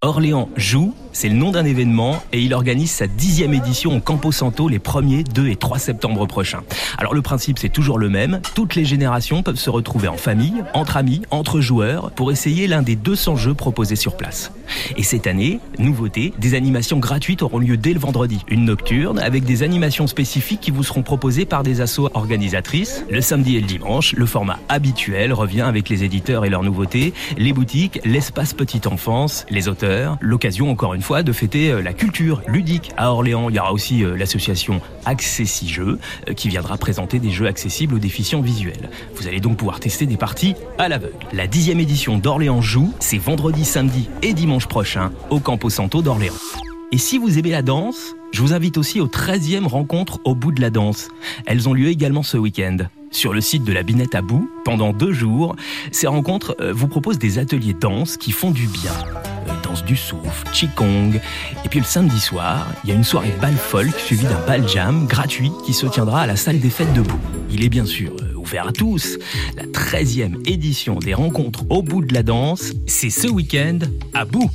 Orléans joue, c'est le nom d'un événement et il organise sa dixième édition au Campo Santo les 1er, 2 et 3 septembre prochains. Alors le principe c'est toujours le même, toutes les générations peuvent se retrouver en famille, entre amis, entre joueurs pour essayer l'un des 200 jeux proposés sur place. Et cette année, nouveauté, des animations gratuites auront lieu dès le vendredi. Une nocturne avec des animations spécifiques qui vous seront proposées par des assos organisatrices. Le samedi et le dimanche, le format habituel revient avec les éditeurs et leurs nouveautés, les boutiques, l'espace petite enfance, les auteurs L'occasion, encore une fois, de fêter euh, la culture ludique à Orléans. Il y aura aussi euh, l'association Accessi Jeux euh, qui viendra présenter des jeux accessibles aux déficients visuels. Vous allez donc pouvoir tester des parties à l'aveugle. La dixième édition d'Orléans Joue, c'est vendredi, samedi et dimanche prochain au Campo Santo d'Orléans. Et si vous aimez la danse, je vous invite aussi aux 13e rencontres au bout de la danse. Elles ont lieu également ce week-end. Sur le site de la Binette à Bout, pendant deux jours, ces rencontres vous proposent des ateliers danse qui font du bien du souffle, Qigong. Et puis le samedi soir, il y a une soirée bal folk suivie d'un bal jam gratuit qui se tiendra à la salle des fêtes de. Il est bien sûr euh, ouvert à tous. La 13e édition des rencontres au bout de la danse, c'est ce week-end à Bout.